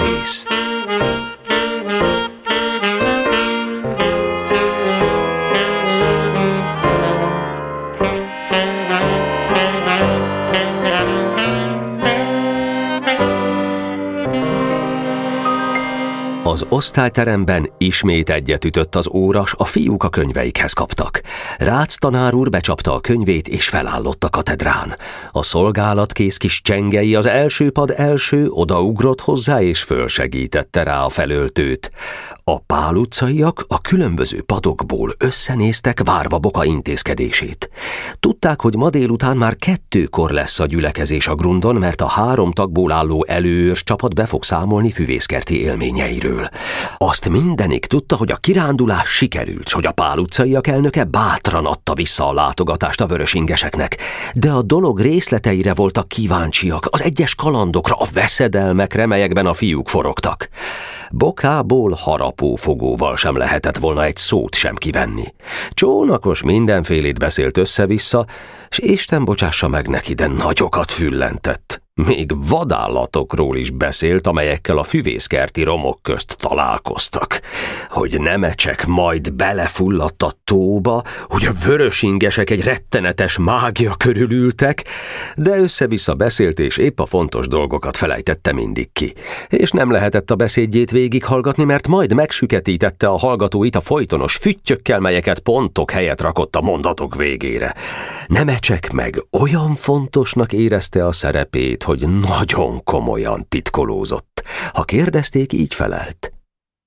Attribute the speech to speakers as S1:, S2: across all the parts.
S1: days. Osztályteremben ismét egyet ütött az óras, a fiúk a könyveikhez kaptak. Rácz tanár úr becsapta a könyvét és felállott a katedrán. A szolgálat kész kis csengei az első pad első odaugrott hozzá és fölsegítette rá a felöltőt. A pál utcaiak a különböző padokból összenéztek várva Boka intézkedését. Tudták, hogy ma délután már kettőkor lesz a gyülekezés a grundon, mert a három tagból álló előőrs csapat be fog számolni füvészkerti élményeiről. Azt mindenik tudta, hogy a kirándulás sikerült, hogy a pál utcaiak elnöke bátran adta vissza a látogatást a vörösingeseknek, de a dolog részleteire voltak kíváncsiak, az egyes kalandokra, a veszedelmekre, melyekben a fiúk forogtak. Bokából harapófogóval sem lehetett volna egy szót sem kivenni. Csónakos mindenfélét beszélt össze-vissza, és Isten bocsássa meg neki, de nagyokat füllentett. Még vadállatokról is beszélt, amelyekkel a füvészkerti romok közt találkoztak. Hogy nemecsek majd belefulladt a tóba, hogy a vörösingesek egy rettenetes mágia körülültek, de össze-vissza beszélt, és épp a fontos dolgokat felejtette mindig ki. És nem lehetett a beszédjét végighallgatni, mert majd megsüketítette a hallgatóit a folytonos füttyökkel, melyeket pontok helyet rakott a mondatok végére. Nemecsek meg olyan fontosnak érezte a szerepét, hogy nagyon komolyan titkolózott. Ha kérdezték, így felelt.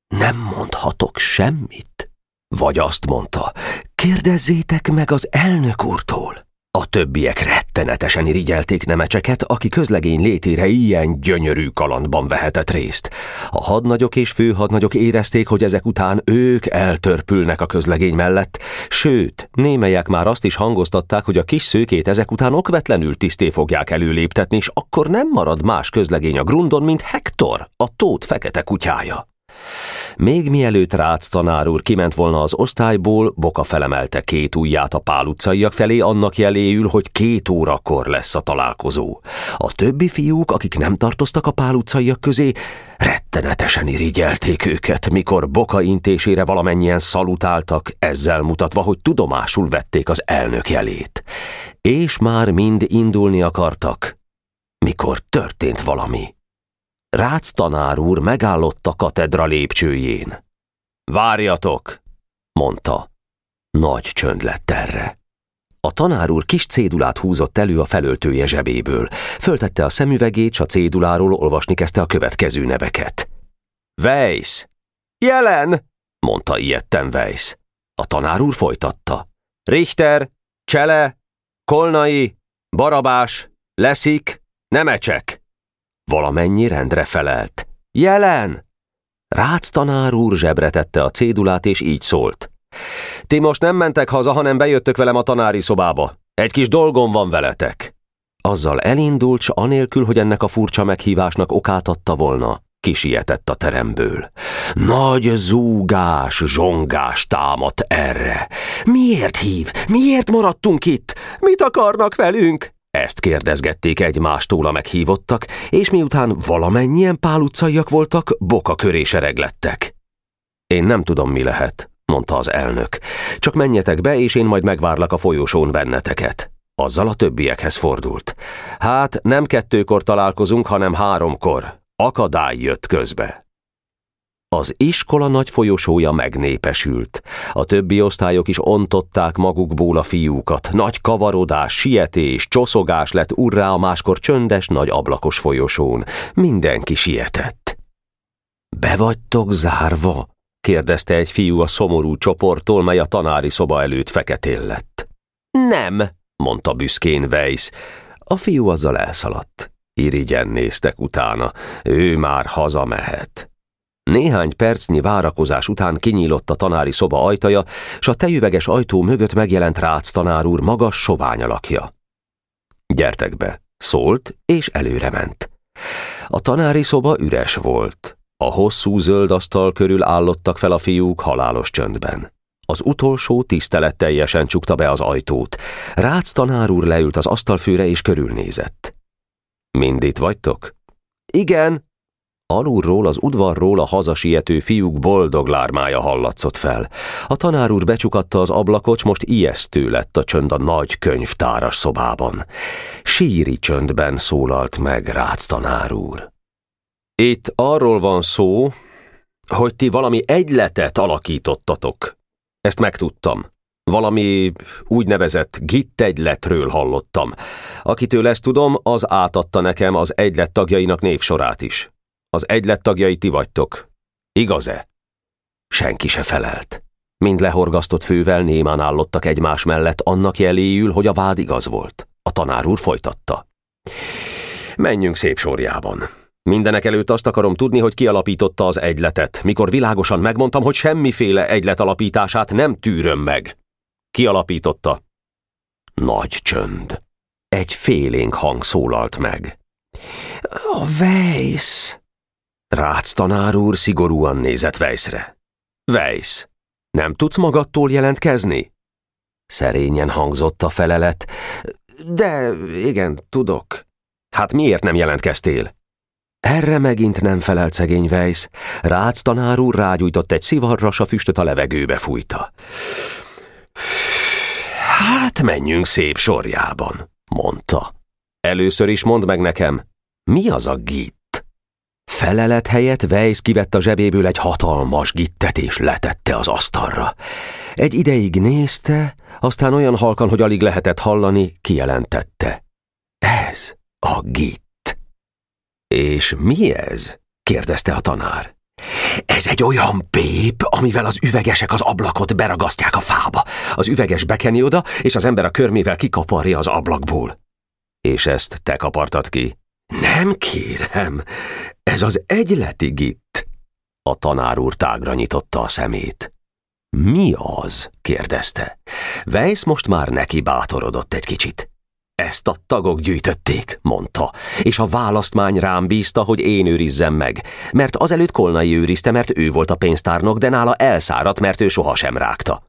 S1: Nem mondhatok semmit. Vagy azt mondta, kérdezzétek meg az elnök úrtól. A többiek rettenetesen irigyelték nemecseket, aki közlegény létére ilyen gyönyörű kalandban vehetett részt. A hadnagyok és főhadnagyok érezték, hogy ezek után ők eltörpülnek a közlegény mellett, sőt, némelyek már azt is hangoztatták, hogy a kis szőkét ezek után okvetlenül tiszté fogják előléptetni, és akkor nem marad más közlegény a grundon, mint Hektor, a tót fekete kutyája. Még mielőtt Rácz tanár úr kiment volna az osztályból, Boka felemelte két ujját a Pál utcaiak felé annak jeléül, hogy két órakor lesz a találkozó. A többi fiúk, akik nem tartoztak a Pál utcaiak közé, rettenetesen irigyelték őket, mikor Boka intésére valamennyien szalutáltak, ezzel mutatva, hogy tudomásul vették az elnök jelét. És már mind indulni akartak, mikor történt valami. Rácz tanár úr megállott a katedra lépcsőjén. Várjatok, mondta. Nagy csönd lett erre. A tanár úr kis cédulát húzott elő a felöltője zsebéből. Föltette a szemüvegét, s a céduláról olvasni kezdte a következő neveket. Weiss! Jelen! mondta ilyetten Weiss. A tanár úr folytatta. Richter, Csele, Kolnai, Barabás, Leszik, Nemecsek. Valamennyi rendre felelt. Jelen! Rácz tanár úr zsebre tette a cédulát, és így szólt. Ti most nem mentek haza, hanem bejöttök velem a tanári szobába. Egy kis dolgom van veletek. Azzal elindult, s anélkül, hogy ennek a furcsa meghívásnak okát adta volna, kisietett a teremből. Nagy zúgás, zsongás támadt erre. Miért hív? Miért maradtunk itt? Mit akarnak velünk? Ezt kérdezgették egymástól a meghívottak, és miután valamennyien pál voltak, boka köré sereglettek. Én nem tudom, mi lehet, mondta az elnök. Csak menjetek be, és én majd megvárlak a folyosón benneteket. Azzal a többiekhez fordult. Hát nem kettőkor találkozunk, hanem háromkor. Akadály jött közbe. Az iskola nagy folyosója megnépesült. A többi osztályok is ontották magukból a fiúkat. Nagy kavarodás, sietés, csoszogás lett urrá a máskor csöndes, nagy ablakos folyosón. Mindenki sietett. Be vagytok zárva? kérdezte egy fiú a szomorú csoporttól, mely a tanári szoba előtt feketén lett. Nem, mondta büszkén Weiss. A fiú azzal elszaladt. Irigyen néztek utána. Ő már hazamehet. Néhány percnyi várakozás után kinyílott a tanári szoba ajtaja, s a tejüveges ajtó mögött megjelent Rácz tanár úr magas sovány alakja. Gyertek be, szólt, és előre ment. A tanári szoba üres volt. A hosszú zöld asztal körül állottak fel a fiúk halálos csöndben. Az utolsó tiszteletteljesen csukta be az ajtót. Rácz tanár úr leült az asztalfőre és körülnézett. Mind itt vagytok? Igen, Alulról az udvarról a hazasiető fiúk boldog lármája hallatszott fel. A tanár úr becsukatta az ablakot, most ijesztő lett a csönd a nagy könyvtáras szobában. Síri csöndben szólalt meg Rácz tanár úr. Itt arról van szó, hogy ti valami egyletet alakítottatok. Ezt megtudtam. Valami úgynevezett egyletről hallottam. Akitől ezt tudom, az átadta nekem az egylet tagjainak névsorát is. Az egylet tagjai ti vagytok. Igaz-e? Senki se felelt. Mind lehorgasztott fővel némán állottak egymás mellett annak jeléül, hogy a vád igaz volt. A tanár úr folytatta. Menjünk szép sorjában. Mindenek előtt azt akarom tudni, hogy kialapította az egyletet, mikor világosan megmondtam, hogy semmiféle egylet alapítását nem tűröm meg. Kialapította. Nagy csönd. Egy félénk hang szólalt meg.
S2: A Weiss!
S1: Rácz tanár úr szigorúan nézett Weissre. Weiss, nem tudsz magadtól jelentkezni? Szerényen hangzott a felelet.
S2: De igen, tudok.
S1: Hát miért nem jelentkeztél? Erre megint nem felelt szegény Weiss. Rácz tanár úr rágyújtott egy szivarras, a füstöt a levegőbe fújta. Hát menjünk szép sorjában, mondta. Először is mondd meg nekem, mi az a git? Felelet helyett Weiss kivett a zsebéből egy hatalmas gittet és letette az asztalra. Egy ideig nézte, aztán olyan halkan, hogy alig lehetett hallani, kijelentette. Ez a git. És mi ez? kérdezte a tanár. Ez egy olyan pép, amivel az üvegesek az ablakot beragasztják a fába. Az üveges bekeni oda, és az ember a körmével kikaparja az ablakból. És ezt te kapartad ki? Nem kérem, ez az egyleti gitt. A tanár úr tágra nyitotta a szemét. Mi az? kérdezte. Weiss most már neki bátorodott egy kicsit. Ezt a tagok gyűjtötték, mondta, és a választmány rám bízta, hogy én őrizzem meg, mert azelőtt Kolnai őrizte, mert ő volt a pénztárnok, de nála elszáradt, mert ő sohasem rágta.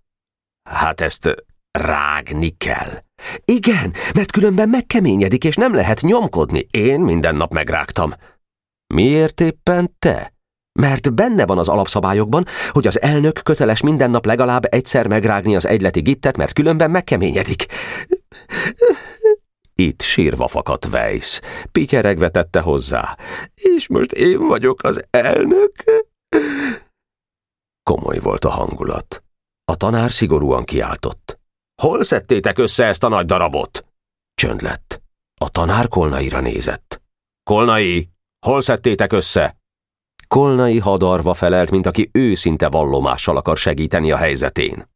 S1: Hát ezt rágni kell. Igen, mert különben megkeményedik, és nem lehet nyomkodni. Én minden nap megrágtam. Miért éppen te? Mert benne van az alapszabályokban, hogy az elnök köteles minden nap legalább egyszer megrágni az egyleti gittet, mert különben megkeményedik. Itt sírva fakadt Weiss. Pityeregve tette hozzá. És most én vagyok az elnök? Komoly volt a hangulat. A tanár szigorúan kiáltott. Hol szedtétek össze ezt a nagy darabot? Csönd lett. A tanár Kolnaira nézett. Kolnai, hol szedtétek össze? Kolnai hadarva felelt, mint aki őszinte vallomással akar segíteni a helyzetén.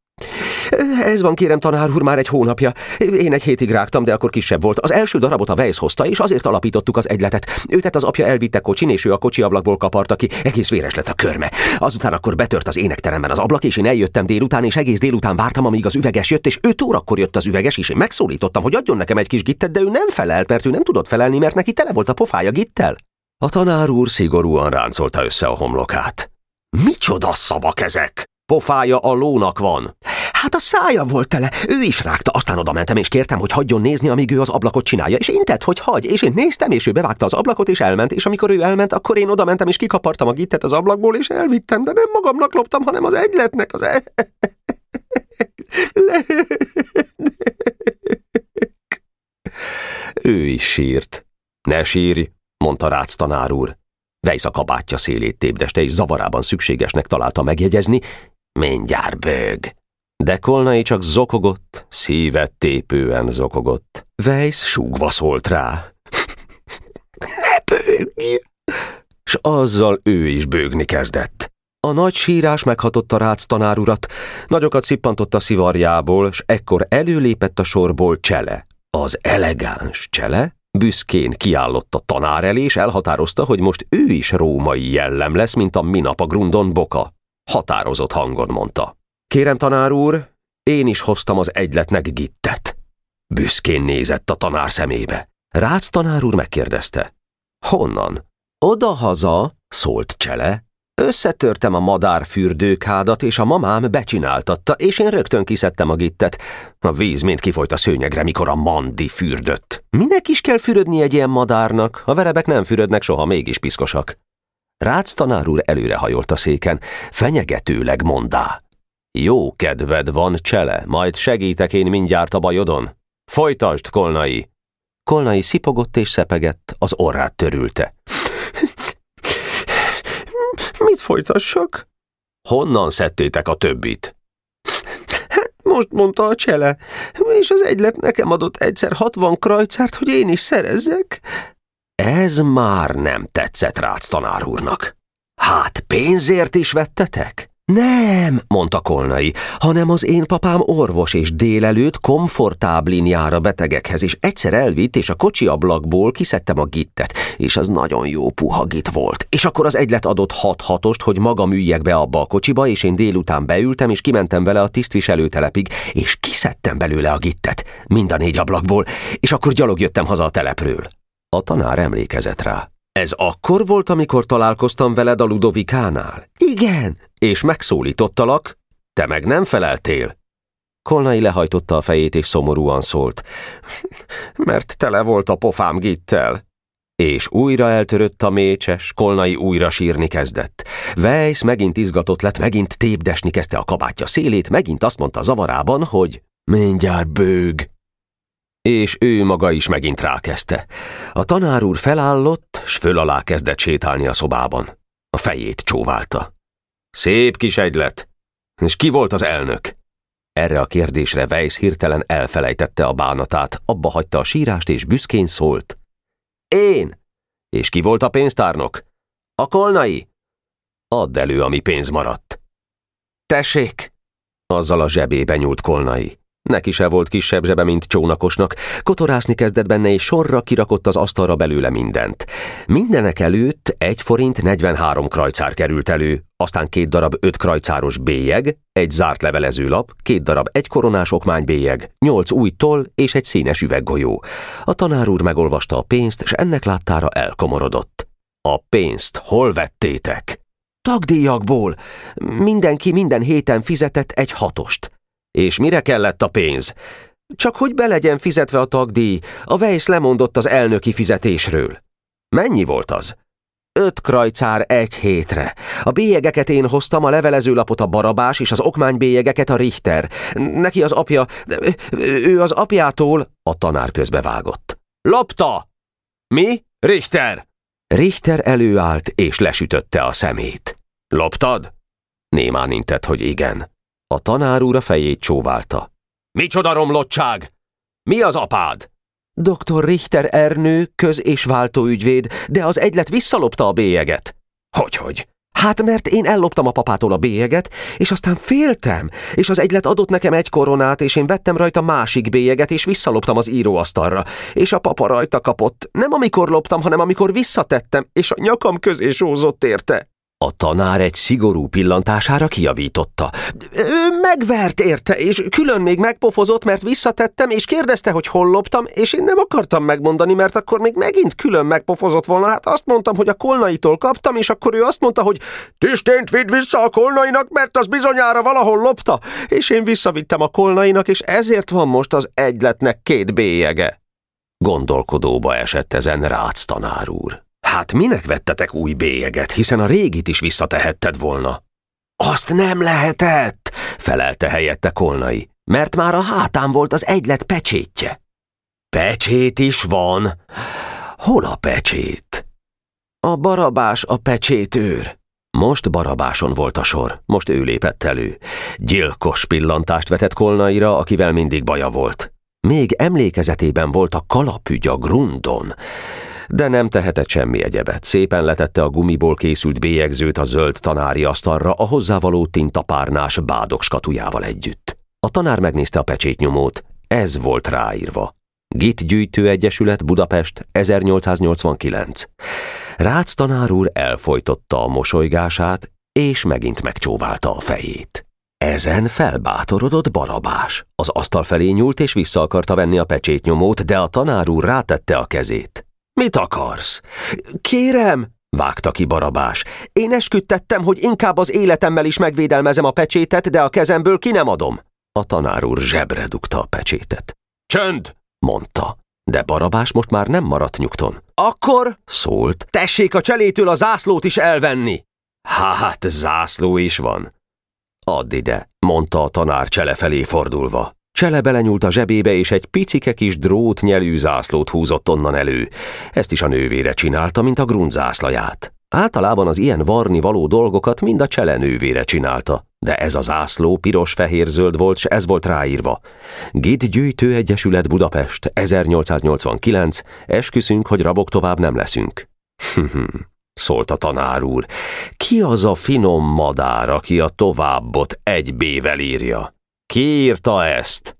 S1: Ez van, kérem, tanár úr, már egy hónapja. Én egy hétig rágtam, de akkor kisebb volt. Az első darabot a Weiss hozta, és azért alapítottuk az egyletet. Őtet az apja elvitte kocsin, és ő a kocsi ablakból kaparta ki. Egész véres lett a körme. Azután akkor betört az énekteremben az ablak, és én eljöttem délután, és egész délután vártam, amíg az üveges jött, és öt órakor jött az üveges, és én megszólítottam, hogy adjon nekem egy kis gittet, de ő nem felelt, mert ő nem tudott felelni, mert neki tele volt a pofája gittel. A tanár úr szigorúan ráncolta össze a homlokát. Micsoda szavak ezek? Pofája a lónak van. Hát a szája volt tele, ő is rágta, aztán oda mentem, és kértem, hogy hagyjon nézni, amíg ő az ablakot csinálja, és intett, hogy hagy, és én néztem, és ő bevágta az ablakot, és elment, és amikor ő elment, akkor én oda mentem, és kikapartam a gittet az ablakból, és elvittem, de nem magamnak loptam, hanem az egyletnek, az e... Ő is sírt. Ne sírj, mondta Rácz tanár úr. Vejsz a kabátja szélét tépdeste, és zavarában szükségesnek találta megjegyezni, mindjárt bőg. De Kolnai csak zokogott, szívet tépően zokogott. Weiss súgva szólt rá. Ne bőgj! S azzal ő is bőgni kezdett. A nagy sírás meghatotta Rácz tanárurat, nagyokat szippantott a szivarjából, s ekkor előlépett a sorból Csele. Az elegáns Csele büszkén kiállott a tanár elé, és elhatározta, hogy most ő is római jellem lesz, mint a minap a grundon boka. Határozott hangon mondta. Kérem, tanár úr, én is hoztam az egyletnek gittet. Büszkén nézett a tanár szemébe. Rácz tanár úr megkérdezte. Honnan? Oda-haza, szólt Csele. Összetörtem a madárfürdőkádat, és a mamám becsináltatta, és én rögtön kiszedtem a gittet. A víz mind kifolyt a szőnyegre, mikor a mandi fürdött. Minek is kell fürödni egy ilyen madárnak? A verebek nem fürödnek soha, mégis piszkosak. Rácz tanár úr előrehajolt a széken, fenyegetőleg mondá. Jó kedved van, Csele, majd segítek én mindjárt a bajodon. Folytasd, Kolnai! Kolnai szipogott és szepegett, az orrát törülte.
S2: Mit folytassak?
S1: Honnan szedtétek a többit?
S2: Hát most mondta a csele, és az egylet nekem adott egyszer hatvan krajcárt, hogy én is szerezzek.
S1: Ez már nem tetszett Rácz tanár úrnak. Hát pénzért is vettetek? Nem, mondta Kolnai, hanem az én papám orvos, és délelőtt komfortáblin jár a betegekhez, és egyszer elvitt, és a kocsi ablakból kiszedtem a gittet, és az nagyon jó puha git volt. És akkor az egylet adott hat hatost, hogy maga üljek be abba a kocsiba, és én délután beültem, és kimentem vele a tisztviselőtelepig, és kiszedtem belőle a gittet, mind a négy ablakból, és akkor gyalog jöttem haza a telepről. A tanár emlékezett rá. Ez akkor volt, amikor találkoztam veled a Ludovikánál?
S2: Igen.
S1: És megszólítottalak? Te meg nem feleltél? Kolnai lehajtotta a fejét, és szomorúan szólt.
S2: Mert tele volt a pofám gittel.
S1: És újra eltörött a mécses, Kolnai újra sírni kezdett. Weiss megint izgatott lett, megint tépdesni kezdte a kabátja szélét, megint azt mondta zavarában, hogy mindjárt bőg és ő maga is megint rákezdte. A tanár úr felállott, s föl alá kezdett sétálni a szobában. A fejét csóválta. Szép kis egylet. És ki volt az elnök? Erre a kérdésre Weiss hirtelen elfelejtette a bánatát, abba hagyta a sírást és büszkén szólt. Én! És ki volt a pénztárnok? A kolnai? Add elő, ami pénz maradt. Tessék! Azzal a zsebébe nyúlt kolnai. Neki se volt kisebb zsebe, mint csónakosnak. Kotorászni kezdett benne, és sorra kirakott az asztalra belőle mindent. Mindenek előtt egy forint 43 krajcár került elő, aztán két darab öt krajcáros bélyeg, egy zárt levelezőlap, két darab egy koronás okmánybélyeg, nyolc új toll és egy színes üveggolyó. A tanár úr megolvasta a pénzt, és ennek láttára elkomorodott. A pénzt hol vettétek? Tagdíjakból. Mindenki minden héten fizetett egy hatost. És mire kellett a pénz? Csak hogy be legyen fizetve a tagdíj, a Weiss lemondott az elnöki fizetésről. Mennyi volt az? Öt krajcár egy hétre. A bélyegeket én hoztam, a levelezőlapot a Barabás, és az okmánybélyegeket a Richter. Neki az apja... Ő az apjától... A tanár közbevágott. Lopta! Mi? Richter! Richter előállt, és lesütötte a szemét. Loptad? Némán intett, hogy igen. A tanár úr a fejét csóválta. Micsoda romlottság? Mi az apád? Dr. Richter Ernő, köz- és váltóügyvéd, de az egylet visszalopta a bélyeget. Hogyhogy? Hát mert én elloptam a papától a bélyeget, és aztán féltem, és az egylet adott nekem egy koronát, és én vettem rajta másik bélyeget, és visszaloptam az íróasztalra. És a papa rajta kapott. Nem amikor loptam, hanem amikor visszatettem, és a nyakam közé sózott érte. A tanár egy szigorú pillantására kiavította. Ő megvert érte, és külön még megpofozott, mert visszatettem, és kérdezte, hogy hol loptam, és én nem akartam megmondani, mert akkor még megint külön megpofozott volna. Hát azt mondtam, hogy a kolnaitól kaptam, és akkor ő azt mondta, hogy Tistént vidd vissza a kolnainak, mert az bizonyára valahol lopta. És én visszavittem a kolnainak, és ezért van most az egyletnek két bélyege. Gondolkodóba esett ezen Rácz tanár úr. Hát minek vettetek új bélyeget, hiszen a régit is visszatehetted volna? Azt nem lehetett, felelte helyette Kolnai, mert már a hátán volt az egylet pecsétje. Pecsét is van. Hol a pecsét? A barabás a pecsétőr. Most barabáson volt a sor, most ő lépett elő. Gyilkos pillantást vetett Kolnaira, akivel mindig baja volt. Még emlékezetében volt a kalapügy a grundon de nem tehetett semmi egyebet. Szépen letette a gumiból készült bélyegzőt a zöld tanári asztalra a hozzávaló tintapárnás bádok skatujával együtt. A tanár megnézte a pecsétnyomót, ez volt ráírva. Git Gyűjtő Egyesület Budapest 1889. Rácz tanár úr elfolytotta a mosolygását, és megint megcsóválta a fejét. Ezen felbátorodott Barabás. Az asztal felé nyúlt és vissza akarta venni a pecsétnyomót, de a tanár úr rátette a kezét. Mit akarsz? Kérem, vágta ki Barabás. Én esküdtettem, hogy inkább az életemmel is megvédelmezem a pecsétet, de a kezemből ki nem adom. A tanár úr zsebre dugta a pecsétet. Csönd, mondta. De Barabás most már nem maradt nyugton.
S2: Akkor
S1: Szólt,
S2: tessék a cselétől a zászlót is elvenni.
S1: hát zászló is van. Add ide, mondta a tanár Csele felé fordulva. Csele belenyúlt a zsebébe, és egy picike kis drót nyelű zászlót húzott onnan elő. Ezt is a nővére csinálta, mint a grundzászlaját. Általában az ilyen varni való dolgokat mind a Csele nővére csinálta, de ez a zászló piros-fehér-zöld volt, s ez volt ráírva. Gid Gyűjtő Egyesület Budapest, 1889, esküszünk, hogy rabok tovább nem leszünk. szólt a tanár úr. Ki az a finom madár, aki a továbbot egy B-vel írja? Ki írta ezt?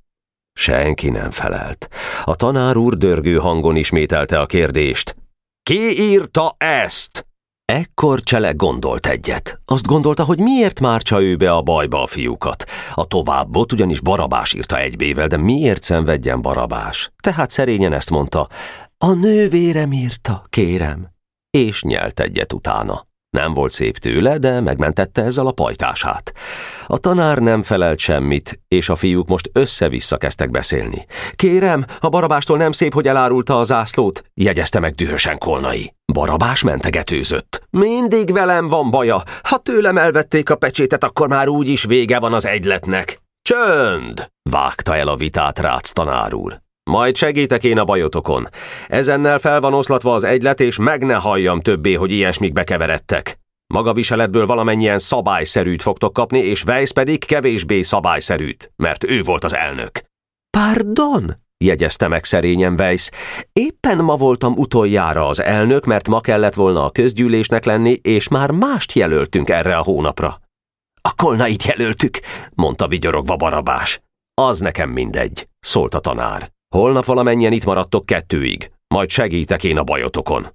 S1: Senki nem felelt. A tanár úr dörgő hangon ismételte a kérdést. Ki írta ezt? Ekkor Csele gondolt egyet. Azt gondolta, hogy miért mártsa ő be a bajba a fiúkat. A továbbot ugyanis Barabás írta egybével, de miért szenvedjen Barabás? Tehát szerényen ezt mondta. A nővérem írta, kérem. És nyelt egyet utána. Nem volt szép tőle, de megmentette ezzel a pajtását. A tanár nem felelt semmit, és a fiúk most össze-vissza kezdtek beszélni. Kérem, a barabástól nem szép, hogy elárulta a zászlót, jegyezte meg dühösen Kolnai. Barabás mentegetőzött. Mindig velem van baja. Ha tőlem elvették a pecsétet, akkor már úgyis vége van az egyletnek. Csönd! vágta el a vitát Rácz tanár úr. Majd segítek én a bajotokon. Ezennel fel van oszlatva az egylet, és meg ne halljam többé, hogy ilyesmik bekeveredtek. Maga viseletből valamennyien szabályszerűt fogtok kapni, és Weiss pedig kevésbé szabályszerűt, mert ő volt az elnök. Pardon? jegyezte meg szerényen Weiss. Éppen ma voltam utoljára az elnök, mert ma kellett volna a közgyűlésnek lenni, és már mást jelöltünk erre a hónapra. A kolnait jelöltük, mondta vigyorogva Barabás. Az nekem mindegy, szólt a tanár. Holnap valamennyien itt maradtok kettőig, majd segítek én a bajotokon.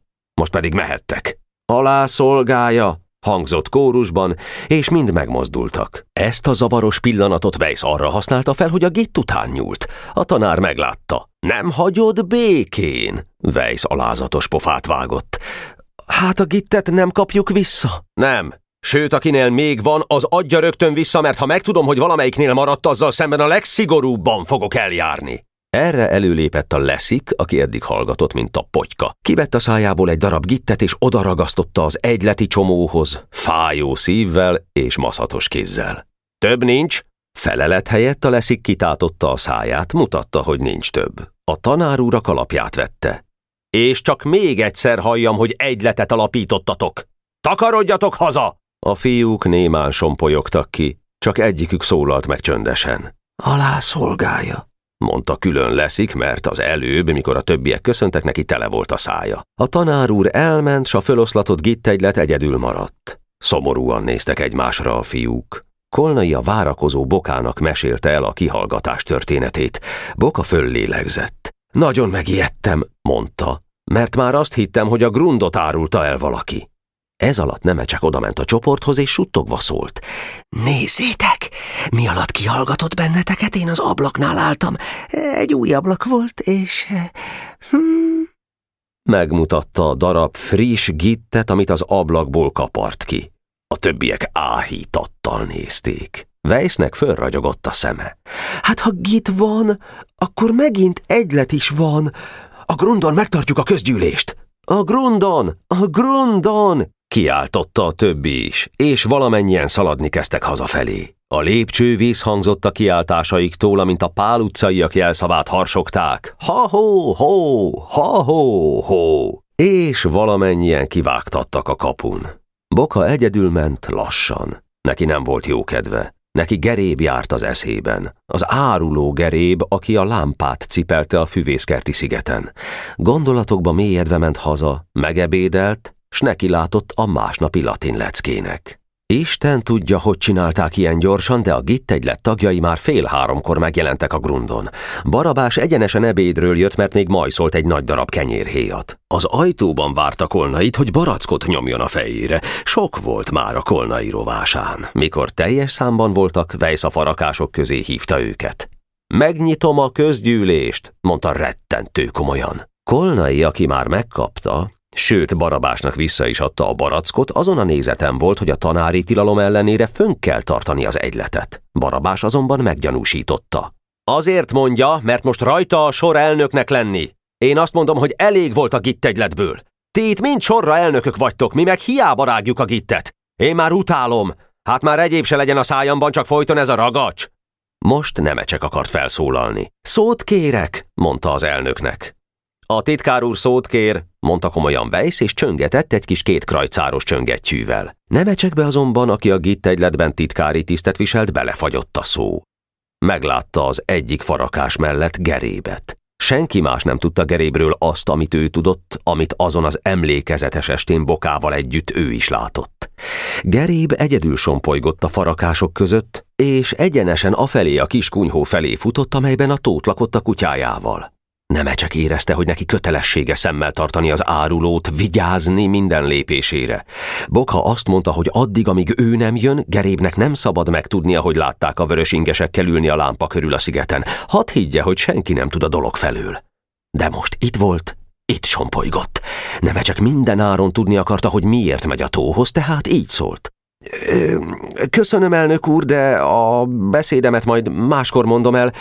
S1: Most pedig mehettek. Alá szolgája, hangzott kórusban, és mind megmozdultak. Ezt a zavaros pillanatot Weiss arra használta fel, hogy a gitt után nyúlt. A tanár meglátta. Nem hagyod békén? Weiss alázatos pofát vágott. Hát a gittet nem kapjuk vissza? Nem. Sőt, akinél még van, az adja rögtön vissza, mert ha megtudom, hogy valamelyiknél maradt, azzal szemben a legszigorúbban fogok eljárni. Erre előlépett a leszik, aki eddig hallgatott, mint a potyka. Kivett a szájából egy darab gittet, és odaragasztotta az egyleti csomóhoz, fájó szívvel és maszatos kézzel. Több nincs? Felelet helyett a leszik kitátotta a száját, mutatta, hogy nincs több. A tanár úr a kalapját vette. És csak még egyszer halljam, hogy egyletet alapítottatok. Takarodjatok haza! A fiúk némán sompolyogtak ki, csak egyikük szólalt meg csöndesen. Alá szolgálja mondta külön leszik, mert az előbb, mikor a többiek köszöntek, neki tele volt a szája. A tanár úr elment, s a föloszlatott gittegylet egyedül maradt. Szomorúan néztek egymásra a fiúk. Kolnai a várakozó Bokának mesélte el a kihallgatás történetét. Boka föllélegzett. Nagyon megijedtem, mondta, mert már azt hittem, hogy a grundot árulta el valaki. Ez alatt Neme csak odament a csoporthoz, és suttogva szólt. Nézzétek, mi alatt kihallgatott benneteket, én az ablaknál álltam. Egy új ablak volt, és... Hmm. Megmutatta a darab friss gittet, amit az ablakból kapart ki. A többiek áhítattal nézték. Weissnek fölragyogott a szeme. Hát ha git van, akkor megint egylet is van. A grundon megtartjuk a közgyűlést. A grundon! A grundon! Kiáltotta a többi is, és valamennyien szaladni kezdtek hazafelé. A lépcső vízhangzott a kiáltásaiktól, amint a pál utcaiak jelszavát harsogták. Ha-ho-ho, ha-ho-ho, és valamennyien kivágtattak a kapun. Boka egyedül ment lassan. Neki nem volt jó kedve. Neki geréb járt az eszében. Az áruló geréb, aki a lámpát cipelte a füvészkerti szigeten. Gondolatokba mélyedve ment haza, megebédelt, s neki látott a másnapi latin leckének. Isten tudja, hogy csinálták ilyen gyorsan, de a gittegylet tagjai már fél háromkor megjelentek a grundon. Barabás egyenesen ebédről jött, mert még majszolt egy nagy darab kenyérhéjat. Az ajtóban várta Kolnait, hogy barackot nyomjon a fejére. Sok volt már a Kolnai rovásán. Mikor teljes számban voltak, Vejsz a farakások közé hívta őket. Megnyitom a közgyűlést, mondta rettentő komolyan. Kolnai, aki már megkapta, Sőt, Barabásnak vissza is adta a barackot, azon a nézetem volt, hogy a tanári tilalom ellenére fönn kell tartani az egyletet. Barabás azonban meggyanúsította. Azért mondja, mert most rajta a sor elnöknek lenni. Én azt mondom, hogy elég volt a gittegyletből. Ti itt mind sorra elnökök vagytok, mi meg hiába rágjuk a gittet. Én már utálom. Hát már egyéb se legyen a szájamban, csak folyton ez a ragacs. Most Nemecsek akart felszólalni. Szót kérek, mondta az elnöknek. A titkár úr szót kér, mondta komolyan Weiss, és csöngetett egy kis kétkrajcáros csöngettyűvel. Nemecsekbe azonban, aki a gittegyletben titkári tisztet viselt, belefagyott a szó. Meglátta az egyik farakás mellett gerébet. Senki más nem tudta Gerébről azt, amit ő tudott, amit azon az emlékezetes estén bokával együtt ő is látott. Geréb egyedül sompolygott a farakások között, és egyenesen afelé a kis kunyhó felé futott, amelyben a tót lakott a kutyájával. Nem csak érezte, hogy neki kötelessége szemmel tartani az árulót, vigyázni minden lépésére. Boka azt mondta, hogy addig, amíg ő nem jön, Gerébnek nem szabad megtudnia, hogy látták a vörös ingesekkel ülni a lámpa körül a szigeten. Hadd higgye, hogy senki nem tud a dolog felől. De most itt volt, itt sompolygott. Csak minden áron tudni akarta, hogy miért megy a tóhoz, tehát így szólt. Köszönöm, elnök úr, de a beszédemet majd máskor mondom el.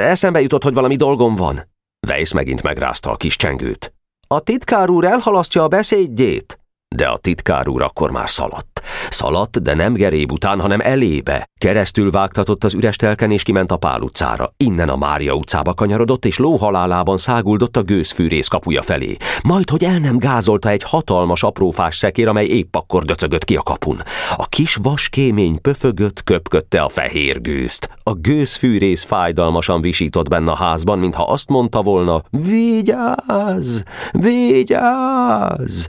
S1: Eszembe jutott, hogy valami dolgom van. Weiss megint megrázta a kis csengőt. A titkár úr elhalasztja a beszédjét? De a titkár úr akkor már szaladt. Szaladt, de nem geréb után, hanem elébe. Keresztül vágtatott az üres telken és kiment a Pál utcára. Innen a Mária utcába kanyarodott, és lóhalálában száguldott a gőzfűrész kapuja felé. Majd, hogy el nem gázolta egy hatalmas aprófás szekér, amely épp akkor döcögött ki a kapun. A kis vaskémény pöfögött, köpködte a fehér gőzt. A gőzfűrész fájdalmasan visított benne a házban, mintha azt mondta volna, vigyázz, vigyázz.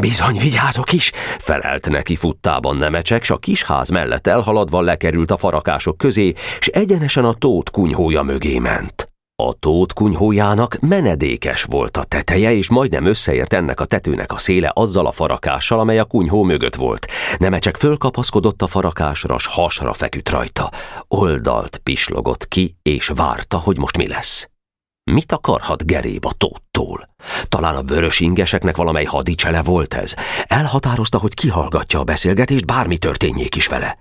S1: Bizony, vigyázok is, felelt neki futtában nemecsek, s a kis ház mellett elhaladva lekerült a farakások közé, s egyenesen a tót kunyhója mögé ment. A tót kunyhójának menedékes volt a teteje, és majdnem összeért ennek a tetőnek a széle azzal a farakással, amely a kunyhó mögött volt. Nemecsek fölkapaszkodott a farakásra, s hasra feküdt rajta. Oldalt pislogott ki, és várta, hogy most mi lesz. Mit akarhat Geréb a tóttól? Talán a vörös ingeseknek valamely hadicsele volt ez. Elhatározta, hogy kihallgatja a beszélgetést, bármi történjék is vele.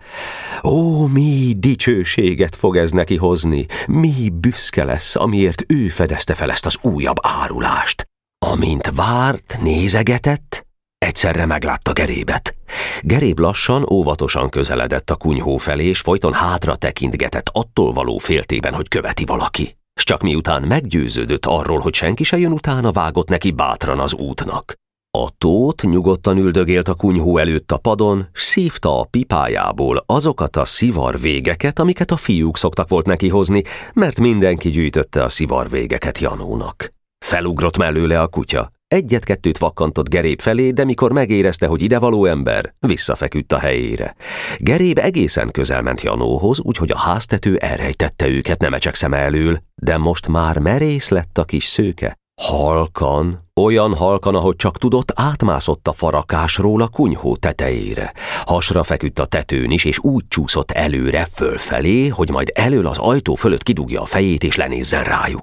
S1: Ó, mi dicsőséget fog ez neki hozni, mi büszke lesz, amiért ő fedezte fel ezt az újabb árulást. Amint várt, nézegetett, egyszerre meglátta Gerébet. Geréb lassan, óvatosan közeledett a kunyhó felé, és folyton hátra tekintgetett attól való féltében, hogy követi valaki s csak miután meggyőződött arról, hogy senki se jön utána, vágott neki bátran az útnak. A tót nyugodtan üldögélt a kunyhó előtt a padon, szívta a pipájából azokat a szivar végeket, amiket a fiúk szoktak volt neki hozni, mert mindenki gyűjtötte a szivar végeket Janónak. Felugrott mellőle a kutya. Egyet-kettőt vakkantott Geréb felé, de mikor megérezte, hogy idevaló ember, visszafeküdt a helyére. Geréb egészen közel ment Janóhoz, úgyhogy a háztető elrejtette őket nemecsek szeme elől, de most már merész lett a kis szőke. Halkan, olyan halkan, ahogy csak tudott, átmászott a farakásról a kunyhó tetejére. Hasra feküdt a tetőn is, és úgy csúszott előre, fölfelé, hogy majd elől az ajtó fölött kidugja a fejét, és lenézzen rájuk.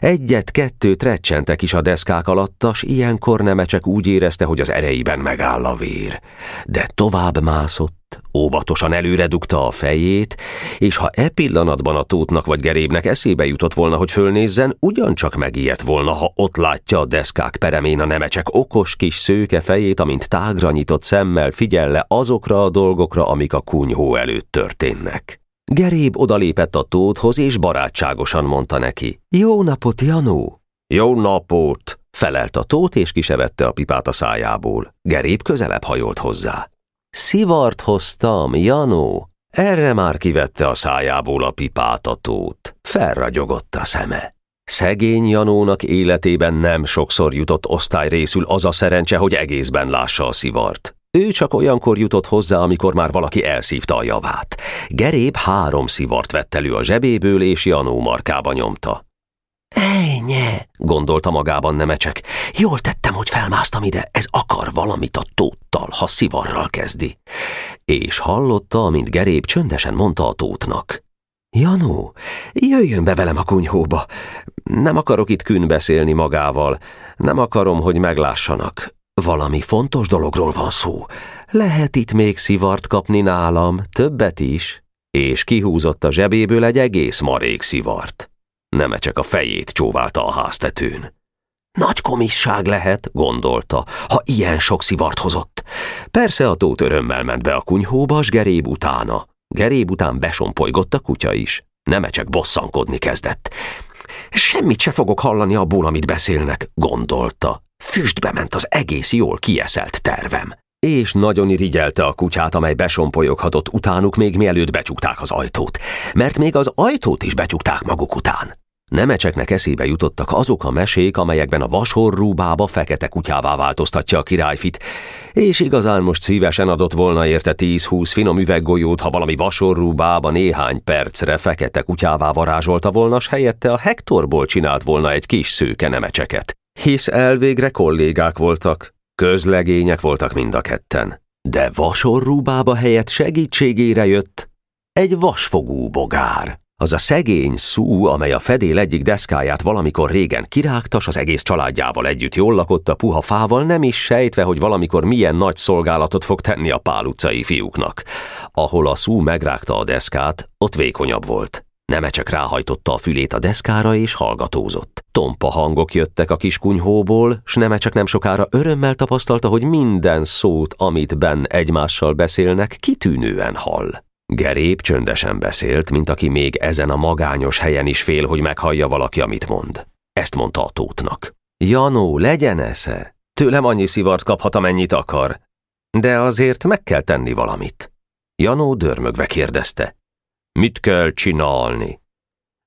S1: Egyet-kettőt recsentek is a deszkák alattas, ilyenkor nemecsek úgy érezte, hogy az erejében megáll a vér. De tovább mászott, óvatosan előre dugta a fejét, és ha e pillanatban a tótnak vagy gerébnek eszébe jutott volna, hogy fölnézzen, ugyancsak megijedt volna, ha ott látja a deszkák peremén a nemecsek okos kis szőke fejét, amint tágra nyitott szemmel figyelle azokra a dolgokra, amik a kunyhó előtt történnek. Geréb odalépett a tóthoz, és barátságosan mondta neki. Jó napot, Janó! Jó napot! Felelt a tót, és kisevette a pipát a szájából. Geréb közelebb hajolt hozzá. Szivart hoztam, Janó. Erre már kivette a szájából a pipát a tót. Felragyogott a szeme. Szegény Janónak életében nem sokszor jutott osztályrészül az a szerencse, hogy egészben lássa a szivart. Ő csak olyankor jutott hozzá, amikor már valaki elszívta a javát. Geréb három szivart vett elő a zsebéből, és Janó markába nyomta. Ejnye, gondolta magában Nemecsek. Jól tettem, hogy felmásztam ide, ez akar valamit a tóttal, ha szivarral kezdi. És hallotta, amint Geréb csöndesen mondta a tótnak. Janó, jöjjön be velem a kunyhóba. Nem akarok itt kün beszélni magával. Nem akarom, hogy meglássanak. Valami fontos dologról van szó. Lehet itt még szivart kapni nálam, többet is. És kihúzott a zsebéből egy egész marék szivart. csak a fejét csóválta a háztetőn. Nagy komisság lehet, gondolta, ha ilyen sok szivart hozott. Persze a tót örömmel ment be a kunyhóba, s geréb utána. Geréb után besompolygott a kutya is. Nemecsek bosszankodni kezdett. Semmit se fogok hallani abból, amit beszélnek, gondolta. Füstbe ment az egész jól kieszelt tervem. És nagyon irigyelte a kutyát, amely besompolyoghatott utánuk még mielőtt becsukták az ajtót. Mert még az ajtót is becsukták maguk után. Nemecseknek eszébe jutottak azok a mesék, amelyekben a vasorrú bába fekete kutyává változtatja a királyfit, és igazán most szívesen adott volna érte 10-20 finom üveggolyót, ha valami vasorrú bába néhány percre fekete kutyává varázsolta volna, s helyette a Hektorból csinált volna egy kis szőke nemecseket. Hisz elvégre kollégák voltak, közlegények voltak mind a ketten. De vasorrú bába helyett segítségére jött egy vasfogú bogár. Az a szegény szú, amely a fedél egyik deszkáját valamikor régen kirágtas, az egész családjával együtt jól lakott a puha fával, nem is sejtve, hogy valamikor milyen nagy szolgálatot fog tenni a pál utcai fiúknak. Ahol a szú megrágta a deszkát, ott vékonyabb volt. csak ráhajtotta a fülét a deszkára és hallgatózott. Tompa hangok jöttek a kis kunyhóból, s csak nem sokára örömmel tapasztalta, hogy minden szót, amit ben egymással beszélnek, kitűnően hall. Gerép csöndesen beszélt, mint aki még ezen a magányos helyen is fél, hogy meghallja valaki, amit mond. Ezt mondta a tótnak. Janó, legyen esze! Tőlem annyi szivart kaphat, amennyit akar. De azért meg kell tenni valamit. Janó dörmögve kérdezte. Mit kell csinálni?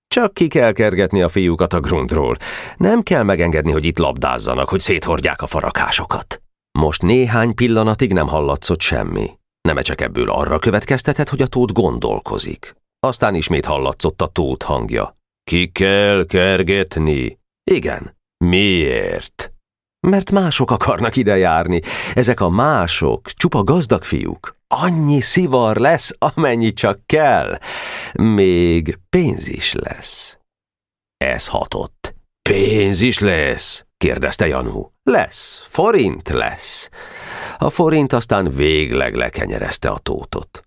S1: Csak ki kell kergetni a fiúkat a grundról. Nem kell megengedni, hogy itt labdázzanak, hogy széthordják a farakásokat. Most néhány pillanatig nem hallatszott semmi. Nem csak ebből arra következtetett, hogy a tót gondolkozik. Aztán ismét hallatszott a tót hangja. Ki kell kergetni? Igen. Miért? Mert mások akarnak ide járni. Ezek a mások, csupa gazdag fiúk. Annyi szivar lesz, amennyi csak kell. Még pénz is lesz. Ez hatott. Pénz is lesz? Kérdezte Janú. Lesz, forint lesz. A forint aztán végleg lekenyerezte a tótot.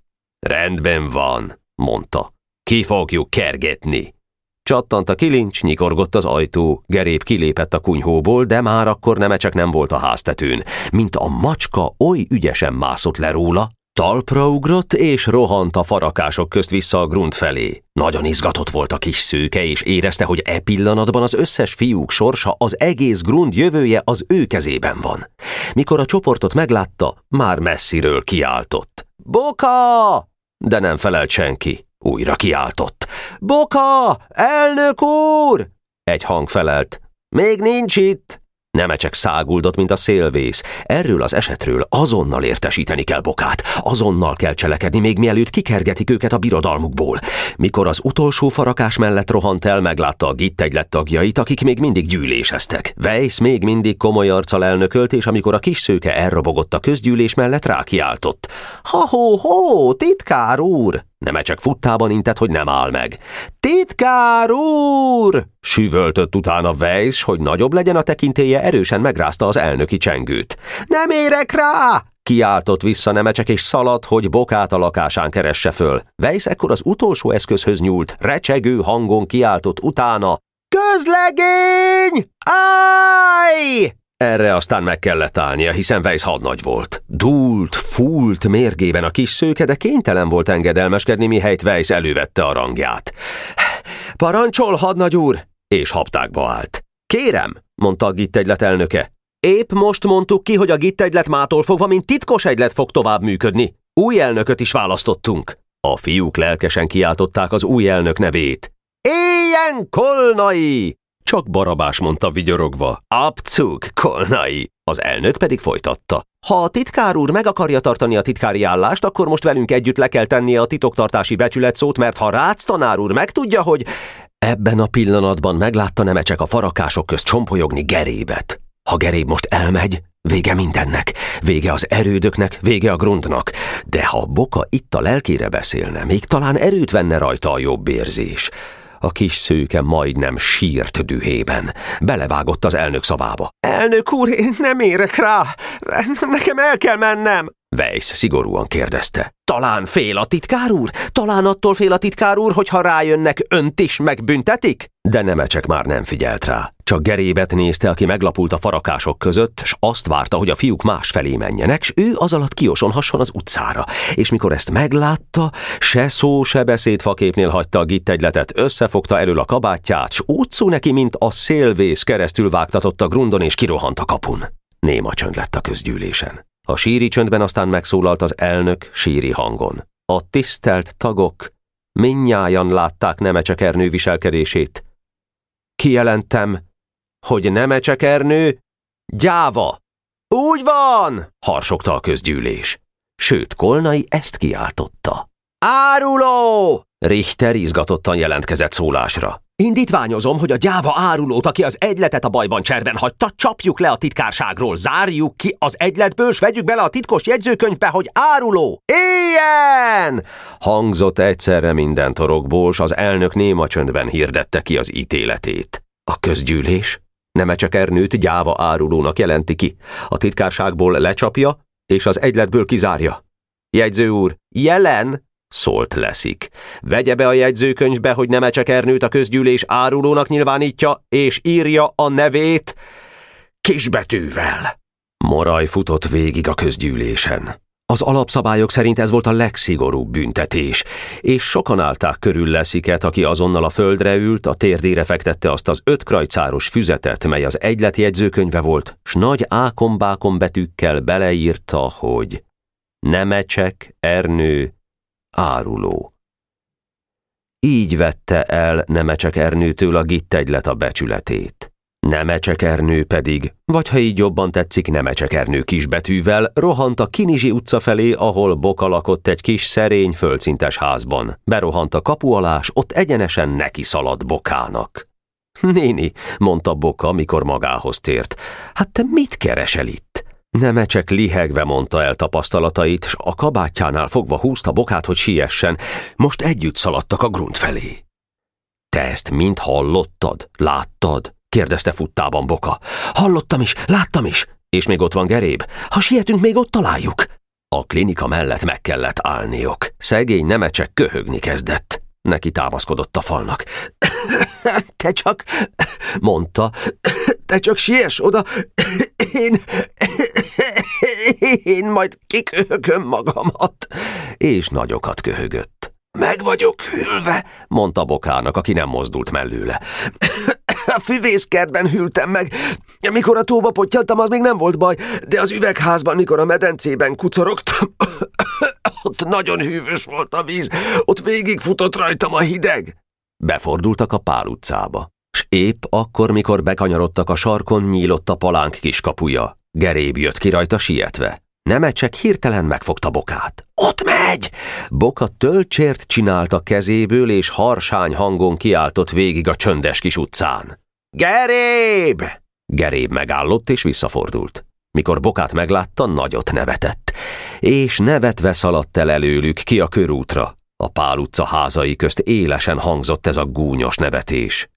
S1: Rendben van, mondta. Ki fogjuk kergetni. Csattant a kilincs, nyikorgott az ajtó, gerép kilépett a kunyhóból, de már akkor csak nem volt a háztetőn, mint a macska oly ügyesen mászott le róla, Talpra ugrott és rohant a farakások közt vissza a grunt felé. Nagyon izgatott volt a kis szőke, és érezte, hogy e pillanatban az összes fiúk sorsa, az egész grund jövője az ő kezében van. Mikor a csoportot meglátta, már messziről kiáltott. Boka! De nem felelt senki. Újra kiáltott. Boka! Elnök úr! Egy hang felelt. Még nincs itt! Nemecsek száguldott, mint a szélvész. Erről az esetről azonnal értesíteni kell Bokát. Azonnal kell cselekedni, még mielőtt kikergetik őket a birodalmukból. Mikor az utolsó farakás mellett rohant el, meglátta a gittegylet tagjait, akik még mindig gyűléseztek. Weiss még mindig komoly arccal elnökölt, és amikor a kis szőke elrobogott a közgyűlés mellett, rákiáltott. Ha-ho-ho, titkár úr! Csak futtában intett, hogy nem áll meg. Titkár úr! Süvöltött utána Weiss, hogy nagyobb legyen a tekintélye, erősen megrázta az elnöki csengőt. Nem érek rá! Kiáltott vissza Nemecsek, és szaladt, hogy bokát a lakásán keresse föl. Weiss ekkor az utolsó eszközhöz nyúlt, recsegő hangon kiáltott utána. Közlegény! Áj! Erre aztán meg kellett állnia, hiszen Weiss hadnagy volt. Dúlt, fúlt mérgében a kis szőke, de kénytelen volt engedelmeskedni, mihelyt Weiss elővette a rangját. Parancsol, hadnagy úr! És haptákba állt. Kérem, mondta a gittegylet elnöke. Épp most mondtuk ki, hogy a gittegylet mától fogva, mint titkos egylet fog tovább működni. Új elnököt is választottunk. A fiúk lelkesen kiáltották az új elnök nevét. Éljen Kolnai! Csak Barabás mondta vigyorogva. Abcug, Kolnai! Az elnök pedig folytatta. Ha a titkár úr meg akarja tartani a titkári állást, akkor most velünk együtt le kell tennie a titoktartási becsületszót, mert ha Rácz tanár úr megtudja, hogy... Ebben a pillanatban meglátta csak a farakások közt csompolyogni Gerébet. Ha Geréb most elmegy, vége mindennek, vége az erődöknek, vége a grundnak, de ha Boka itt a lelkére beszélne, még talán erőt venne rajta a jobb érzés. A kis szőke majdnem sírt dühében. Belevágott az elnök szavába. Elnök úr, én nem érek rá! Nekem el kell mennem! Weiss szigorúan kérdezte. Talán fél a titkár úr? Talán attól fél a titkár úr, hogy ha rájönnek, önt is megbüntetik? De Nemecsek már nem figyelt rá. Csak Gerébet nézte, aki meglapult a farakások között, s azt várta, hogy a fiúk más felé menjenek, s ő az alatt kiosonhasson az utcára. És mikor ezt meglátta, se szó, se beszéd faképnél hagyta a gittegyletet, összefogta elől a kabátját, s úgy szó neki, mint a szélvész keresztül vágtatott a grundon, és kirohant a kapun. Néma csönd lett a közgyűlésen. A síri csöndben aztán megszólalt az elnök síri hangon. A tisztelt tagok minnyájan látták Nemecsek viselkedését. Kijelentem, hogy Nemecsek gyáva. Úgy van, harsogta a közgyűlés. Sőt, Kolnai ezt kiáltotta. Áruló! Richter izgatottan jelentkezett szólásra. Indítványozom, hogy a gyáva árulót, aki az egyletet a bajban cserben hagyta, csapjuk le a titkárságról, zárjuk ki az egyletből, s vegyük bele a titkos jegyzőkönyvbe, hogy áruló! Ilyen! Hangzott egyszerre minden torokból, s az elnök néma csöndben hirdette ki az ítéletét. A közgyűlés Nemecsek Ernőt gyáva árulónak jelenti ki. A titkárságból lecsapja, és az egyletből kizárja. Jegyző úr, jelen! Szólt leszik. Vegye be a jegyzőkönyvbe, hogy Nemecsek Ernőt a közgyűlés árulónak nyilvánítja, és írja a nevét kisbetűvel. Moraj futott végig a közgyűlésen. Az alapszabályok szerint ez volt a legszigorúbb büntetés, és sokan állták körül lesziket, aki azonnal a földre ült, a térdére fektette azt az öt krajcáros füzetet, mely az egylet jegyzőkönyve volt, s nagy ákombákon betűkkel beleírta, hogy Nemecsek, Ernő, áruló. Így vette el Nemecsek Ernőtől a gittegylet a becsületét. Nemecsek pedig, vagy ha így jobban tetszik, Nemecsek kisbetűvel, rohant a Kinizsi utca felé, ahol Boka lakott egy kis szerény földszintes házban. Berohant a kapu alá, ott egyenesen neki szaladt Bokának. Néni, mondta Boka, mikor magához tért, hát te mit keresel itt? Nemecsek lihegve mondta el tapasztalatait, s a kabátjánál fogva húzta bokát, hogy siessen. Most együtt szaladtak a grunt felé. Te ezt mind hallottad? Láttad? kérdezte futtában Boka. Hallottam is, láttam is. És még ott van Geréb. Ha sietünk, még ott találjuk. A klinika mellett meg kellett állniok. Szegény nemecsek köhögni kezdett. Neki támaszkodott a falnak. Te csak, mondta, te csak siess oda, én, én majd kiköhögöm magamat. És nagyokat köhögött. Meg vagyok hűlve, mondta Bokának, aki nem mozdult mellőle. A füvészkertben hűltem meg. Mikor a tóba pottyaltam, az még nem volt baj, de az üvegházban, mikor a medencében kucorogtam, ott nagyon hűvös volt a víz, ott végigfutott rajtam a hideg. Befordultak a Pál utcába, s épp akkor, mikor bekanyarodtak a sarkon, nyílott a palánk kiskapuja. Geréb jött ki rajta sietve. Nemecsek hirtelen megfogta Bokát. Ott megy! Boka tölcsért csinált a kezéből, és harsány hangon kiáltott végig a csöndes kis utcán. Geréb! Geréb megállott és visszafordult. Mikor Bokát meglátta, nagyot nevetett, és nevetve szaladt el előlük ki a körútra. A Pál utca házai közt élesen hangzott ez a gúnyos nevetés.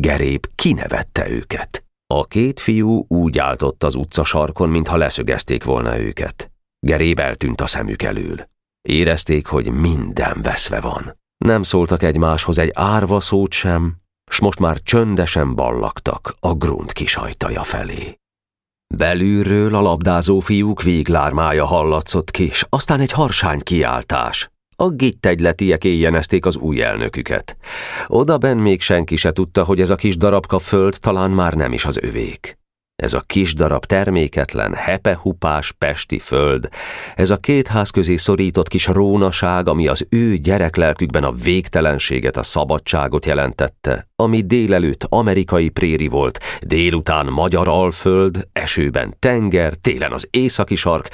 S1: Geréb kinevette őket. A két fiú úgy állt ott az utca sarkon, mintha leszögezték volna őket. Geréb eltűnt a szemük elől. Érezték, hogy minden veszve van. Nem szóltak egymáshoz egy árva szót sem, s most már csöndesen ballaktak a grunt kisajtaja felé. Belülről a labdázó fiúk véglármája hallatszott ki, s aztán egy harsány kiáltás. A gittegyletiek éjjenezték az új elnöküket. Oda ben még senki se tudta, hogy ez a kis darabka föld talán már nem is az övék. Ez a kis darab terméketlen, hepehupás pesti föld, ez a két ház közé szorított kis rónaság, ami az ő gyereklelkükben a végtelenséget, a szabadságot jelentette, ami délelőtt amerikai préri volt, délután magyar alföld, esőben tenger, télen az északi sark,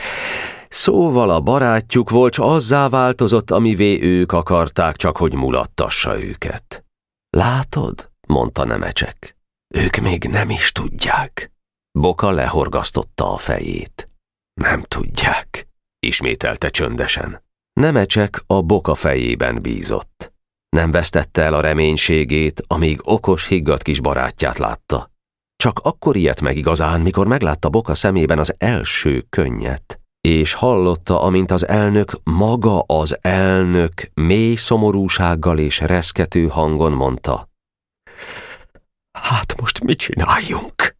S1: Szóval a barátjuk volt, s azzá változott, amivé ők akarták, csak hogy mulattassa őket. Látod? mondta Nemecsek. Ők még nem is tudják. Boka lehorgasztotta a fejét. Nem tudják, ismételte csöndesen. Nemecsek a boka fejében bízott. Nem vesztette el a reménységét, amíg okos, higgadt kis barátját látta. Csak akkor ilyet meg igazán, mikor meglátta Boka szemében az első könnyet és hallotta, amint az elnök, maga az elnök mély szomorúsággal és reszkető hangon mondta.
S2: Hát most mit csináljunk?